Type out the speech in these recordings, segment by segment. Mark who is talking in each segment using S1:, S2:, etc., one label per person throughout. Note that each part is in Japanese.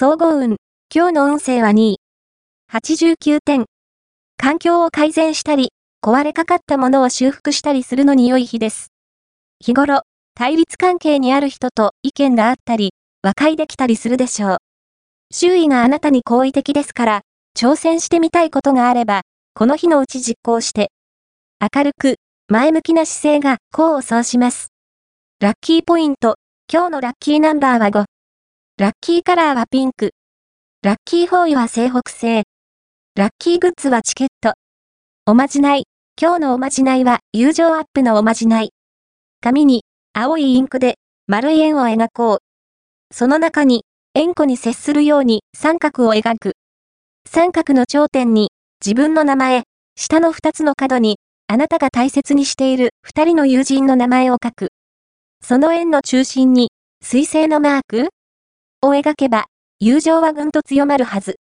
S1: 総合運。今日の運勢は2位。89点。環境を改善したり、壊れかかったものを修復したりするのに良い日です。日頃、対立関係にある人と意見があったり、和解できたりするでしょう。周囲があなたに好意的ですから、挑戦してみたいことがあれば、この日のうち実行して、明るく、前向きな姿勢が功を奏します。ラッキーポイント、今日のラッキーナンバーは5。ラッキーカラーはピンク。ラッキーフォーイは西北西。ラッキーグッズはチケット。おまじない。今日のおまじないは友情アップのおまじない。紙に青いインクで丸い円を描こう。その中に円弧に接するように三角を描く。三角の頂点に自分の名前、下の二つの角にあなたが大切にしている二人の友人の名前を書く。その円の中心に水星のマーク？を描けば友情はぐんと強まるはず。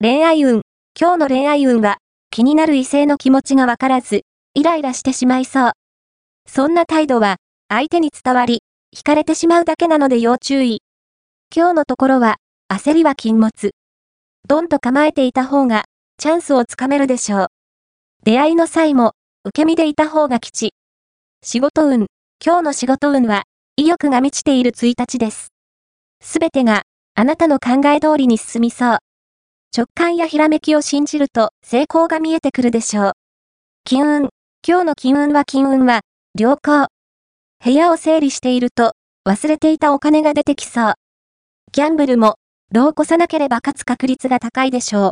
S1: 恋愛運。今日の恋愛運は、気になる異性の気持ちがわからず、イライラしてしまいそう。そんな態度は、相手に伝わり、惹かれてしまうだけなので要注意。今日のところは、焦りは禁物。ドンと構えていた方が、チャンスをつかめるでしょう。出会いの際も、受け身でいた方が吉。仕事運。今日の仕事運は、意欲が満ちている1日です。すべてが、あなたの考え通りに進みそう。直感やひらめきを信じると成功が見えてくるでしょう。金運。今日の金運は金運は良好。部屋を整理していると忘れていたお金が出てきそう。ギャンブルも、老を越さなければ勝つ確率が高いでしょう。